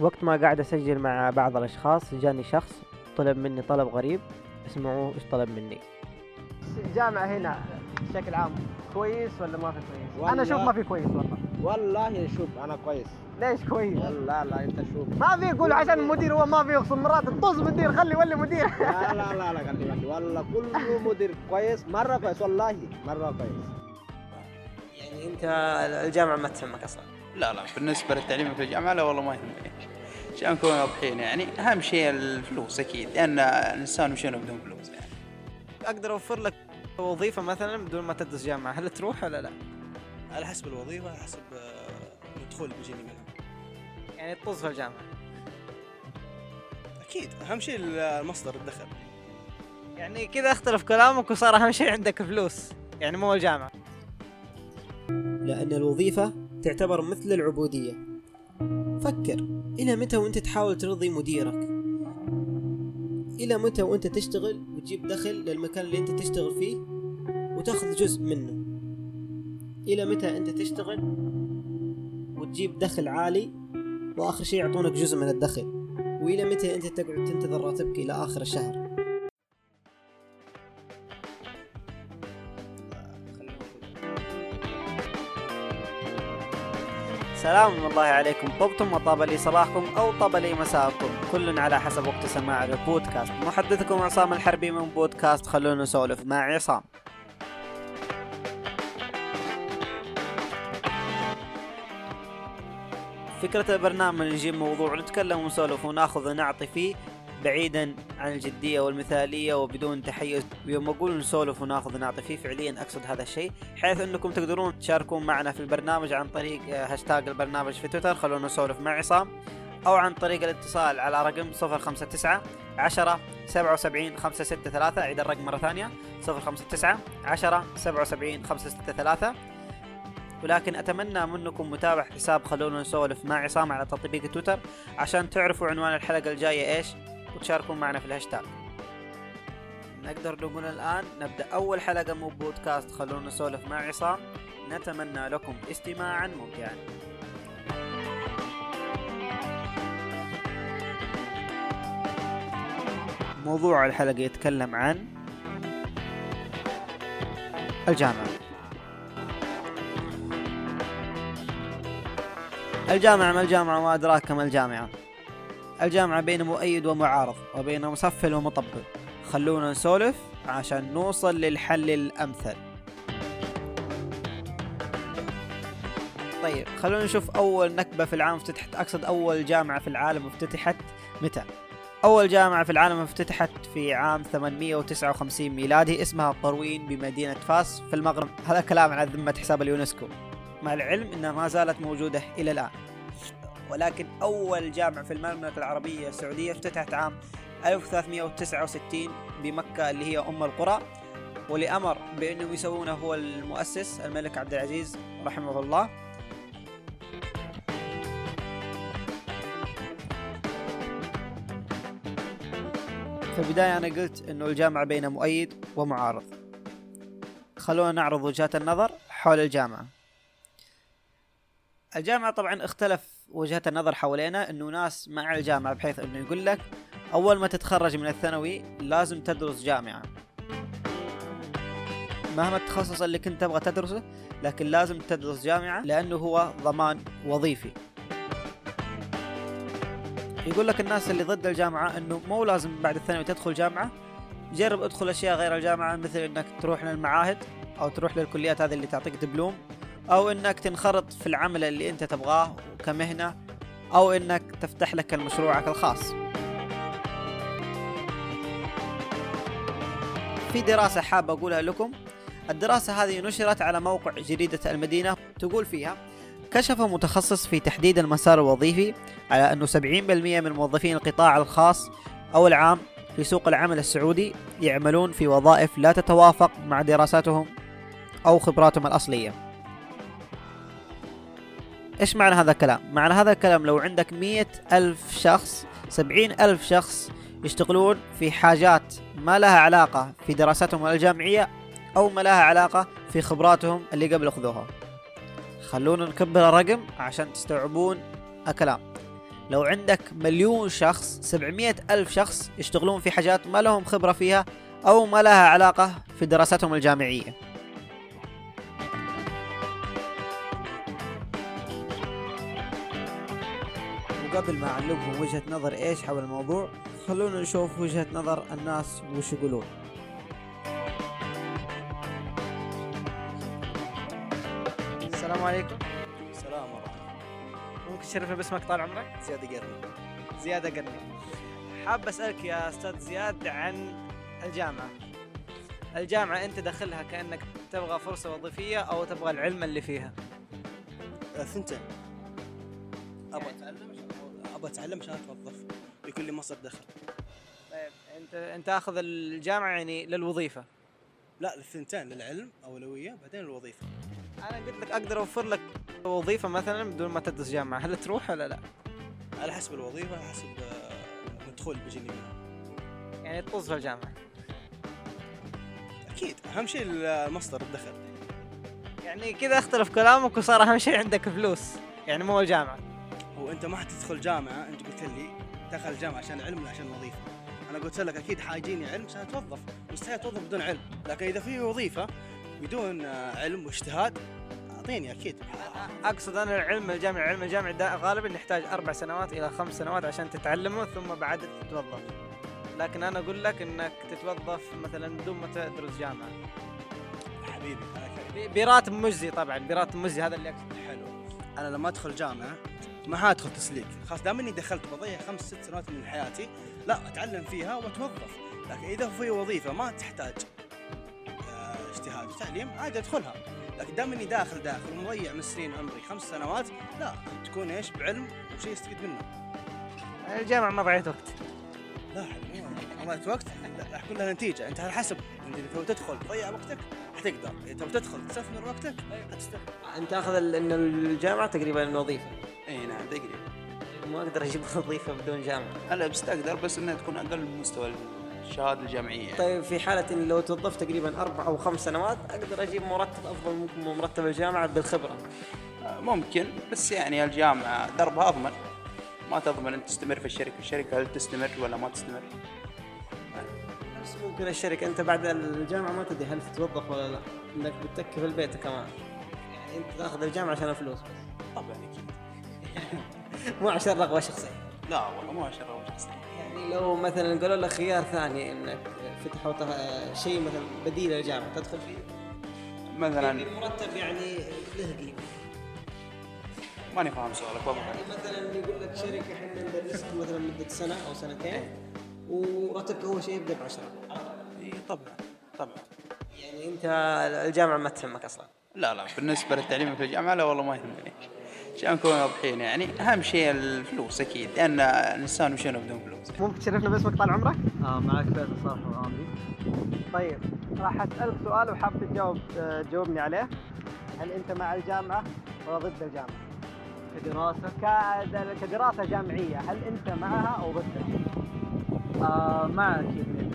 وقت ما قاعد أسجل مع بعض الأشخاص جاني شخص طلب مني طلب غريب اسمعوا إيش طلب مني. الجامعة هنا بشكل عام كويس ولا ما في كويس؟ والله- أنا أشوف ما في كويس والله. والله شوف أنا كويس. ليش كويس؟ لا لا أنت شوف. ما في يقول عشان المدير هو ما في يخصم مرات طز مدير خلي ولي مدير. لا لا لا لا خلي بالي والله كل مدير كويس مرة كويس والله مرة كويس. يعني أنت الجامعة ما تهمك أصلا؟ لا لا بالنسبة للتعليم في الجامعة لا والله ما يهمني. عشان نكون واضحين يعني أهم شيء الفلوس أكيد لأن الإنسان مش هنا بدون فلوس يعني. أقدر أوفر لك وظيفة مثلا بدون ما تدرس جامعة هل تروح ولا لا؟ على حسب الوظيفة على حسب آه، الدخول اللي بيجيني منها. يعني تطز في الجامعة. أكيد أهم شيء المصدر الدخل. يعني كذا اختلف كلامك وصار أهم شيء عندك فلوس يعني مو الجامعة. لأن الوظيفة تعتبر مثل العبودية. فكر إلى متى وأنت تحاول ترضي مديرك؟ إلى متى وأنت تشتغل وتجيب دخل للمكان اللي أنت تشتغل فيه وتأخذ جزء منه؟ إلى متى أنت تشتغل وتجيب دخل عالي وآخر شيء يعطونك جزء من الدخل؟ وإلى متى أنت تقعد تنتظر راتبك إلى آخر الشهر؟ سلام الله عليكم طبتم وطاب لي صباحكم أو طاب لي مساءكم. كل على حسب وقت سماع البودكاست. محدثكم عصام الحربي من بودكاست خلونا نسولف مع عصام. فكرة البرنامج نجيب موضوع نتكلم ونسولف وناخذ ونعطي فيه بعيدا عن الجدية والمثالية وبدون تحيز. ويوم أقول نسولف وناخذ ونعطي فيه فعليا أقصد هذا الشيء حيث أنكم تقدرون تشاركون معنا في البرنامج عن طريق آه، هاشتاج البرنامج في تويتر. خلونا نسولف مع عصام. أو عن طريق الاتصال على رقم 059 10 77 563 أعيد الرقم مرة ثانية. 059 10 77 563 ولكن أتمنى منكم متابعة حساب. خلونا نسولف مع عصام على تطبيق تويتر عشان تعرفوا عنوان الحلقة الجاية إيش. وتشاركون معنا في الهاشتاج نقدر نقول الآن نبدأ أول حلقة من بودكاست خلونا نسولف مع عصام. نتمنى لكم استماعا ممتعا. موضوع الحلقة يتكلم عن الجامعة. الجامعة ما الجامعة وما أدراك ما الجامعة. الجامعة بين مؤيد ومعارض وبين مصفل ومطبل. خلونا نسولف عشان نوصل للحل الأمثل. طيب خلونا نشوف أول نكبة في العالم افتتحت. أقصد أول جامعة في العالم افتتحت متى؟ أول جامعة في العالم افتتحت في عام 859 ميلادي. اسمها قروين بمدينة فاس في المغرب. هذا كلام على ذمة حساب اليونسكو. مع العلم أنها ما زالت موجودة إلى الآن. ولكن أول جامع في المملكة العربية السعودية افتتحت عام 1369 بمكة اللي هي أم القرى واللي أمر بأنهم يسوونه هو المؤسس الملك عبد العزيز رحمه الله. في البداية أنا قلت أنه الجامعة بين مؤيد ومعارض. خلونا نعرض وجهات النظر حول الجامعة الجامعة طبعا اختلف وجهة النظر حوالينا إنه ناس مع الجامعة بحيث إنه يقول لك أول ما تتخرج من الثانوي لازم تدرس جامعة. مهما التخصص اللي كنت تبغى تدرسه لكن لازم تدرس جامعة لأنه هو ضمان وظيفي. يقول لك الناس اللي ضد الجامعة إنه مو لازم بعد الثانوي تدخل جامعة جرب ادخل أشياء غير الجامعة مثل إنك تروح للمعاهد أو تروح للكليات هذه اللي تعطيك دبلوم. أو إنك تنخرط في العمل اللي أنت تبغاه كمهنة أو إنك تفتح لك مشروعك الخاص. في دراسة حاب أقولها لكم. الدراسة هذه نشرت على موقع جريدة المدينة. تقول فيها كشف متخصص في تحديد المسار الوظيفي على أنه 70% من موظفين القطاع الخاص أو العام في سوق العمل السعودي يعملون في وظائف لا تتوافق مع دراساتهم أو خبراتهم الأصلية. إيش معنى هذا الكلام؟ معنى هذا الكلام لو عندك مية ألف شخص سبعين ألف شخص يشتغلون في حاجات ما لها علاقة في دراساتهم الجامعية أو ما لها علاقة في خبراتهم اللي قبل أخذوها خلونا نكبر الرقم عشان تستوعبون الكلام. لو عندك مليون شخص 700 ألف شخص يشتغلون في حاجات ما لهم خبرة فيها أو ما لها علاقة في دراستهم الجامعية. وقبل ما أعلمكم وجهة نظر إيش حول الموضوع خلونا نشوف وجهة نظر الناس وش يقولون. السلام عليكم. سلام ورحمة ممكن تشرفنا باسمك طال عمرك؟ زيادة قرن زياد قرني. حاب أسألك يا أستاذ زياد عن الجامعة. الجامعة أنت داخلها كأنك تبغى فرصة وظيفية أو تبغى العلم اللي فيها؟ ثنتين أبغى أتعلم؟ أبغى أتعلم عشان أتوظف يكون لي مصدر دخل. طيب أنت أنت تاخذ الجامعة يعني للوظيفة. لا الثنتين للعلم أولوية بعدين الوظيفة. أنا قلت لك أقدر أوفر لك وظيفة مثلا بدون ما تدرس جامعة. هل تروح ولا لا؟ على حسب الوظيفة على حسب آه، المدخول اللي بيجيني منها. يعني تطز في الجامعة. أكيد أهم شيء مصدر الدخل. يعني كذا اختلف كلامك وصار أهم شيء عندك فلوس. يعني مو الجامعة. هو انت ما حتدخل جامعة انت قلت لي دخل الجامعة عشان علم ولا عشان وظيفة. أنا قلت لك أكيد حيجيني علم عشان اتوظف مستحيل اتوظف بدون علم. لكن إذا في وظيفة بدون آه، علم واجتهاد أعطيني أكيد. أقصد أنا العلم الجامعي العلم الجامعي ده غالبا يحتاج أربع سنوات إلى خمس سنوات عشان تتعلمه ثم بعد تتوظف. لكن أنا أقول لك إنك تتوظف مثلا بدون ما تدرس جامعة. حبيبي براتب مجزي طبعا براتب مجزي هذا اللي اقصد حلو. أنا لما أدخل جامعة ما حادخل تسليك. خلاص دام إني دخلت بضيع خمس ست سنوات من حياتي لا أتعلم فيها وأتوظف. لكن إذا في وظيفة ما تحتاج آه، اجتهاد وتعليم عادي أدخلها. لكن دام إني داخل داخل ومضيع من سنين عمري خمس سنوات لا تكون إيش؟ بعلم وشيء يستفيد منه. الجامعة ما ضيعت وقت. لا حبيبي ما ضيعت وقت. لا راح يكون لها نتيجة. أنت على حسب. أنت إذا تبغى تدخل تضيع وقتك حتقدر. إذا تبغى تدخل تستثمر وقتك حتستثمر. أنت تاخذ ال- إن الجامعة تقريبا الوظيفه إي نعم تقريبا ما أقدر أجيب وظيفة بدون جامعة هلا بس تقدر بس إنها تكون أقل من مستوى الشهادة الجامعية يعني. طيب في حالة إن لو توظفت تقريبا أربع أو خمس سنوات أقدر أجيب مرتب ممكن من مرتب الجامعة بالخبرة. آه، ممكن بس يعني الجامعة دربها أضمن ما تضمن أنت تستمر في الشركة الشركة هل تستمر ولا ما تستمر نفس ممكن الشركة أنت بعد الجامعة ما تدري هل تتوظف ولا لا، إنك بتتكي في البيت كمان. يعني أنت تاخذ الجامعة عشان الفلوس بس. طبعا أكيد مو عشان رغبة شخصية. لا والله مو عشان روج شخصي يعني لو مثلا قالوا لك خيار ثاني إنك فتحوا شيء مثلا بديل للجامعة تدخل فيه. مثلا مرتب يعني له قيمة. ماني فاهم سؤالك والله يعني مثلا يقول لك شركة إحنا ندرسك مثلا مدة سنة أو سنتين وراتبك أول شيء يبدأ ب 10 إي طبعا طبعا. يعني أنت الجامعة ما تهمك أصلا. لا لا بالنسبة للتعليم في الجامعة لا والله ما يهمني. عشان نكون واضحين يعني أهم شيء الفلوس أكيد لأن الإنسان مشينا بدون فلوس. ممكن تشرفنا باسمك طال عمرك؟ آه معك فيصل صالح الغامدي. طيب راح أسألك سؤال وحاب تجاوب آه، تجاوبني عليه. هل أنت مع الجامعة ولا ضد الجامعة؟ كدراسة. كد- كدراسة جامعية هل أنت معها أو ضدها؟ آه معك أكيد.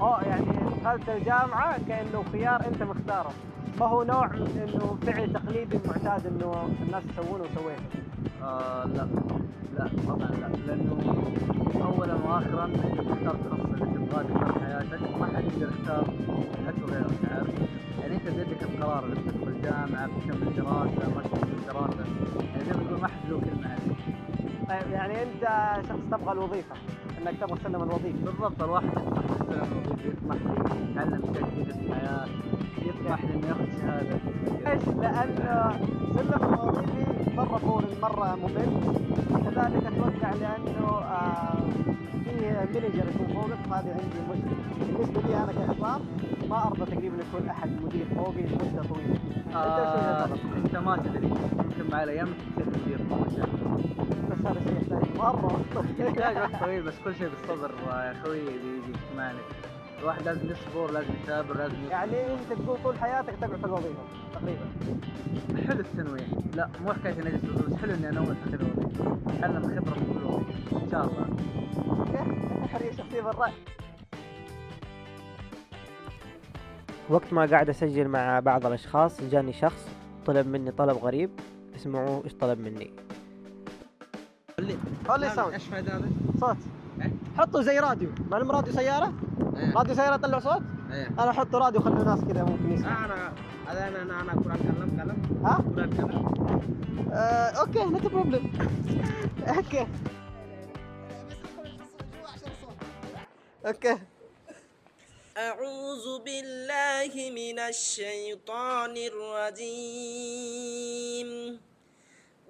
آه يعني دخلت الجامعة كأنه خيار أنت مختاره. ما هو نوع من إنه فعل تقليدي معتاد إنه الناس يسوونه وسويته آه لا. لا طبعا لا. لأنه اولا واخرا أنت تختار التخصص اللي تبغاه تختار حياتك وما حد يقدر يختار حتى غيرك عارف يعني أنت بيدك القرار اذا بتدخل جامعه بتكمل دراسة ما تكمل دراسة. يعني زي ما تقول ما حد له كلمة عليك. طيب يعني أنت شخص تبغى الوظيفة إنك تبغى تسلم الوظيفة. بالضبط الواحد يطمح للسلام الوظيفي يطمح يتعلم اشياء جديده في الحياة يطمح إنه ياخذ شهادة. ليش؟ لأن سلم الوظيفي مرة بورن مرة ممل. كذلك أتوقع لأنه آه، في مانجر يكون فوقك فهذه عندي مشكلة. بالنسبة لي أنا كعصام ما أرضى تقريبا يكون أحد مدير فوقي وش وجهة نظرك؟ أنت ما تدري. ممكن مع الأيام تصير مدير بس هذا الشيء يحتاج مرة. يحتاج وقت طويل بس كل شيء بالصبر. يا أخوي بيجي معنا الواحد لازم يصبر لازم يثابر لازم يصبر. يعني أنت تقول طول حياتك تقعد في الوظيفة تقريبا. حلو التنويع لا مو حكاية إني أجلس بس حلو إني انوع في كل وظيفه اتعلم خبره من كل وظيفه إن شاء الله. حرية شخصية بالرأي وقت ما قاعد أسجل مع بعض الأشخاص جاني شخص طلب مني طلب غريب اسمعوا إيش طلب مني. خلي sound إيش فائده هذا؟ صوت؟ حطوا زي راديو. معلوم راديو سيارة؟ إيه. راديو سيارة يطلع صوت؟ إيه. أنا أحط راديو خلي الناس كذا ممكن يسمع أنا هذا أنا أنا أنا قران كلام كلام. ها؟ قران كلام آه، okay not problem okay. okay. أعوذ بالله من الشيطان الرجيم.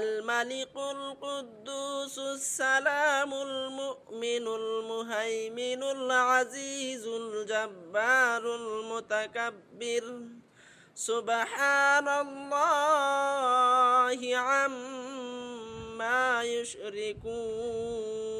الملك القدوس السلام المؤمن المهيمن العزيز الجبار المتكبر. سبحان الله عما يشركون.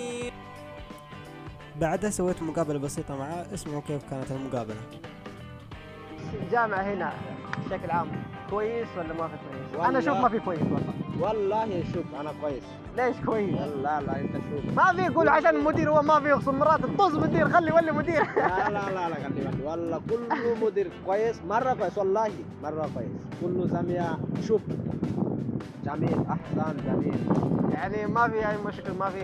بعدها سويت مقابلة بسيطة معاه اسمعوا كيف كانت المقابلة. الجامعة هنا بشكل عام. كويس ولا ما في كويس؟ والله. أنا أشوف ما في كويس والله. والله شوف أنا كويس. ليش كويس؟ لا لا أنت شوف. ما في يقول عشان المدير هو ما في يخصم مرات طز مدير خلي ولي مدير. لا لا لا لا خلي بالك والله كله مدير كويس مرة كويس والله مرة كويس. كله زمياء شوف. جميل أحسن جميل. يعني ما في أي مشكل ما في.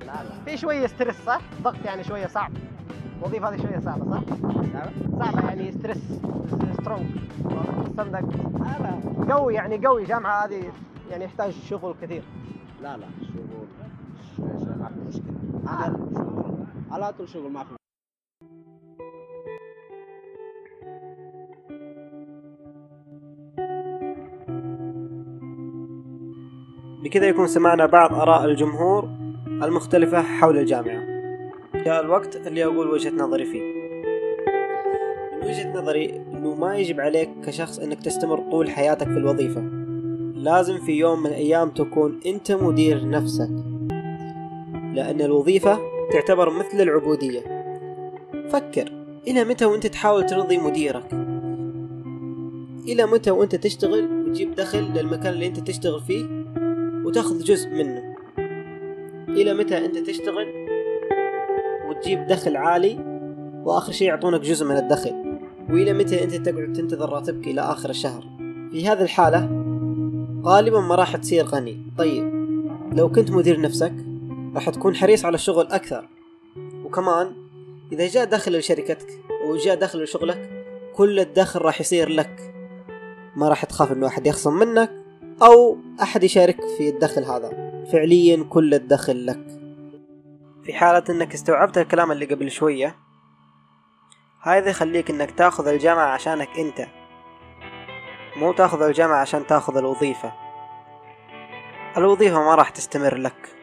لا لا. في شوية ستريس صح؟ ضغط يعني شوية صعب. الوظيفة هذه شوية صعبة صح؟ صعبة يعني stress strong. صدق لا قوي يعني قوي. جامعة هذه يعني يحتاج شغل كثير. لا لا. شغل. ما في مشكلة. أنا شغل على طول شغل ما في بكذا يكون سمعنا بعض آراء الجمهور المختلفة حول الجامعة. جاء الوقت اللي أقول وجهة نظري فيه. من وجهة نظري أنه ما يجب عليك كشخص أنك تستمر طول حياتك في الوظيفة. لازم في يوم من الأيام تكون أنت مدير نفسك. لأن الوظيفة تعتبر مثل العبودية. فكر إلى متى وأنت تحاول ترضي مديرك؟ إلى متى وأنت تشتغل وتجيب دخل للمكان اللي أنت تشتغل فيه؟ وتاخذ جزء منه. إلى متى أنت تشتغل وتجيب دخل عالي وآخر شيء يعطونك جزء من الدخل؟ وإلى متى أنت تقعد تنتظر راتبك إلى آخر الشهر؟ في هذه الحالة غالبا ما راح تصير غني. طيب لو كنت مدير نفسك راح تكون حريص على الشغل أكثر. وكمان إذا جاء دخل لشركتك وجاء دخل لشغلك كل الدخل راح يصير لك. ما راح تخاف إنه أحد يخصم منك أو أحد يشارك في الدخل هذا. فعليا كل الدخل لك. في حالة إنك استوعبت الكلام اللي قبل شوية هذا يخليك إنك تأخذ الجامعة عشانك أنت مو تأخذ الجامعة عشان تأخذ الوظيفة. الوظيفة ما راح تستمر لك.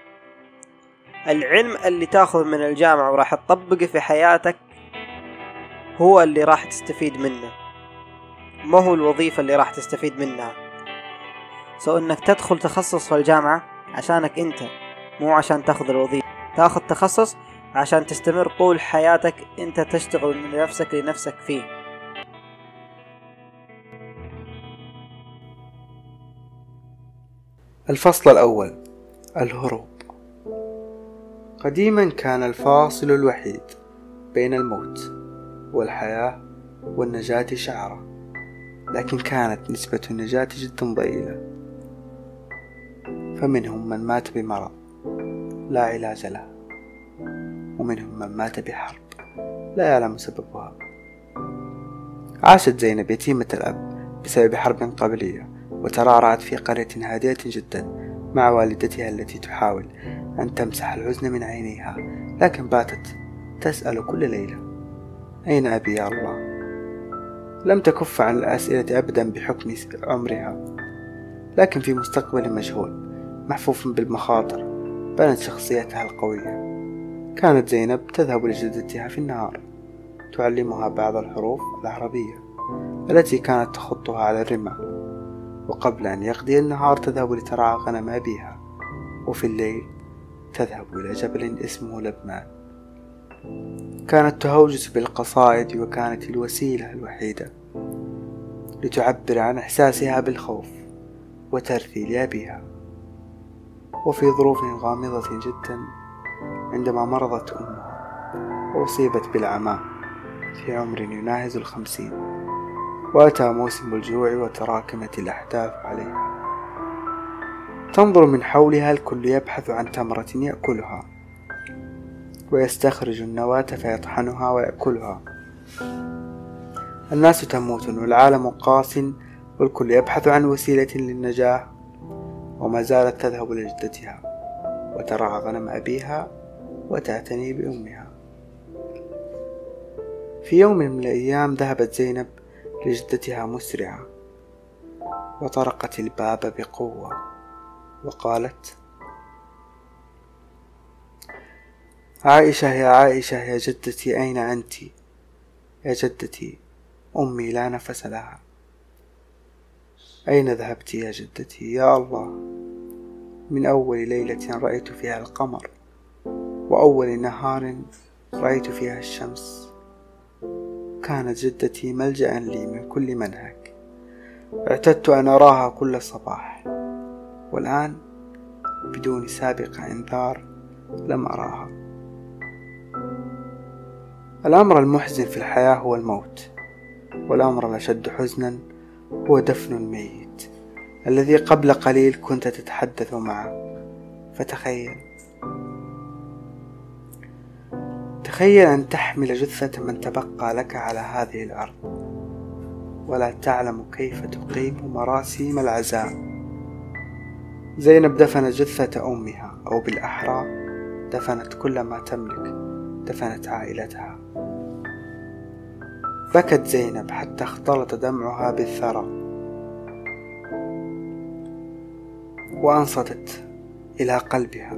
العلم اللي تأخذ من الجامعة وراح تطبقه في حياتك هو اللي راح تستفيد منه ما هو الوظيفة اللي راح تستفيد منها. سو إنك تدخل تخصص في الجامعة عشانك أنت مو عشان تأخذ الوظيفة. تأخذ تخصص عشان تستمر طول حياتك أنت تشتغل من نفسك لنفسك فيه. الفصل الأول الهروب. قديما كان الفاصل الوحيد بين الموت والحياة والنجاة شعرة لكن كانت نسبة النجاة جدا ضئيلة. فمنهم من مات بمرض لا علاج له ومنهم من مات بحرب لا يعلم سببها. عاشت زينب يتيمة الأب بسبب حرب قبلية وترعرعت في قرية هادئة جدا مع والدتها التي تحاول أن تمسح الحزن من عينيها لكن باتت تسأل كل ليلة أين أبي يا الله؟ لم تكف عن الأسئلة أبدا بحكم عمرها لكن في مستقبل مجهول محفوف بالمخاطر. بنت شخصيتها القوية. كانت زينب تذهب لجدتها في النهار. تعلمها بعض الحروف العربية التي كانت تخطها على الرمال وقبل أن يقضي النهار تذهب لترعى غنم أبيها. وفي الليل تذهب إلى جبل اسمه لبمان كانت تهوجس بالقصائد وكانت الوسيلة الوحيدة لتعبر عن إحساسها بالخوف وترثي لأبيها. وفي ظروف غامضة جدا عندما مرضت أمها وأصيبت بالعمى في عمر يناهز الخمسين. وأتى موسم الجوع وتراكمت الأحداث عليها. تنظر من حولها الكل يبحث عن تمرة يأكلها ويستخرج النواة فيطحنها ويأكلها. الناس تموت والعالم قاس والكل يبحث عن وسيلة للنجاة وما زالت تذهب لجدتها وترعى غنم أبيها وتعتني بأمها. في يوم من الأيام ذهبت زينب لجدتها مسرعة وطرقت الباب بقوة وقالت عائشة يا عائشة يا جدتي أين أنت؟ يا جدتي أمي لا نفس لها. أين ذهبت يا جدتي؟ يا الله. من أول ليلة رأيت فيها القمر وأول نهار رأيت فيها الشمس. كانت جدتي ملجأ لي من كل منهك اعتدت أن أراها كل صباح والآن بدون سابق إنذار لم أراها. الأمر المحزن في الحياة هو الموت والأمر الأشد حزنا هو دفن الميت الذي قبل قليل كنت تتحدث معه. فتخيل. تخيل أن تحمل جثة من تبقى لك على هذه الأرض. ولا تعلم كيف تقيم مراسيم العزاء. زينب دفنت جثة أمها أو بالأحرى دفنت كل ما تملك دفنت عائلتها. بكت زينب حتى اختلط دمعها بالثرى. وأنصتت إلى قلبها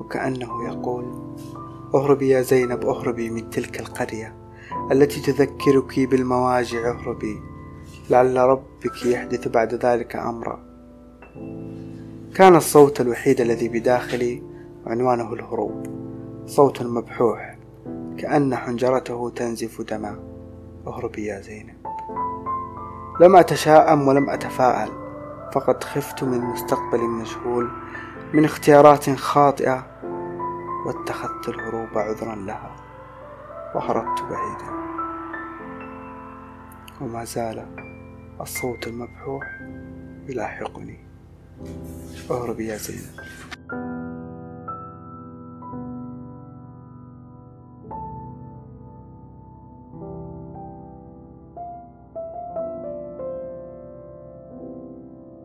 وكأنه يقول أهربي يا زينب أهربي من تلك القرية التي تذكرك بالمواجع أهربي. لعل ربك يحدث بعد ذلك أمرا. كان الصوت الوحيد الذي بداخلي عنوانه الهروب صوت مبحوح كأن حنجرته تنزف دما اهربي يا زينب. لم أتشاءم ولم أتفاءل فقد خفت من مستقبل مجهول من اختيارات خاطئة واتخذت الهروب عذرا لها وهربت بعيدا. وما زال الصوت المبحوح يلاحقني. اهربي يا زينب.